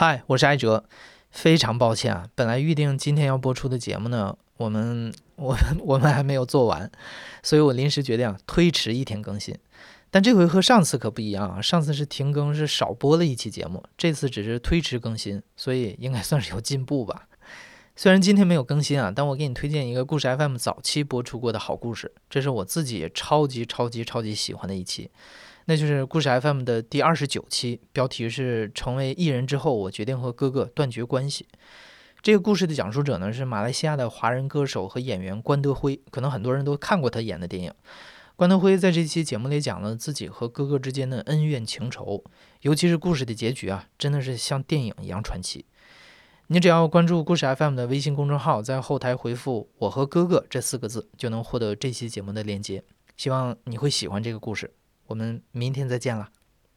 嗨，我是艾哲，非常抱歉啊，本来预定今天要播出的节目呢，我们我我们还没有做完，所以我临时决定推迟一天更新。但这回和上次可不一样啊，上次是停更，是少播了一期节目，这次只是推迟更新，所以应该算是有进步吧。虽然今天没有更新啊，但我给你推荐一个故事 FM 早期播出过的好故事，这是我自己超级超级超级喜欢的一期。那就是故事 FM 的第二十九期，标题是“成为艺人之后，我决定和哥哥断绝关系”。这个故事的讲述者呢是马来西亚的华人歌手和演员关德辉，可能很多人都看过他演的电影。关德辉在这期节目里讲了自己和哥哥之间的恩怨情仇，尤其是故事的结局啊，真的是像电影一样传奇。你只要关注故事 FM 的微信公众号，在后台回复“我和哥哥”这四个字，就能获得这期节目的链接。希望你会喜欢这个故事。我们明天再见了。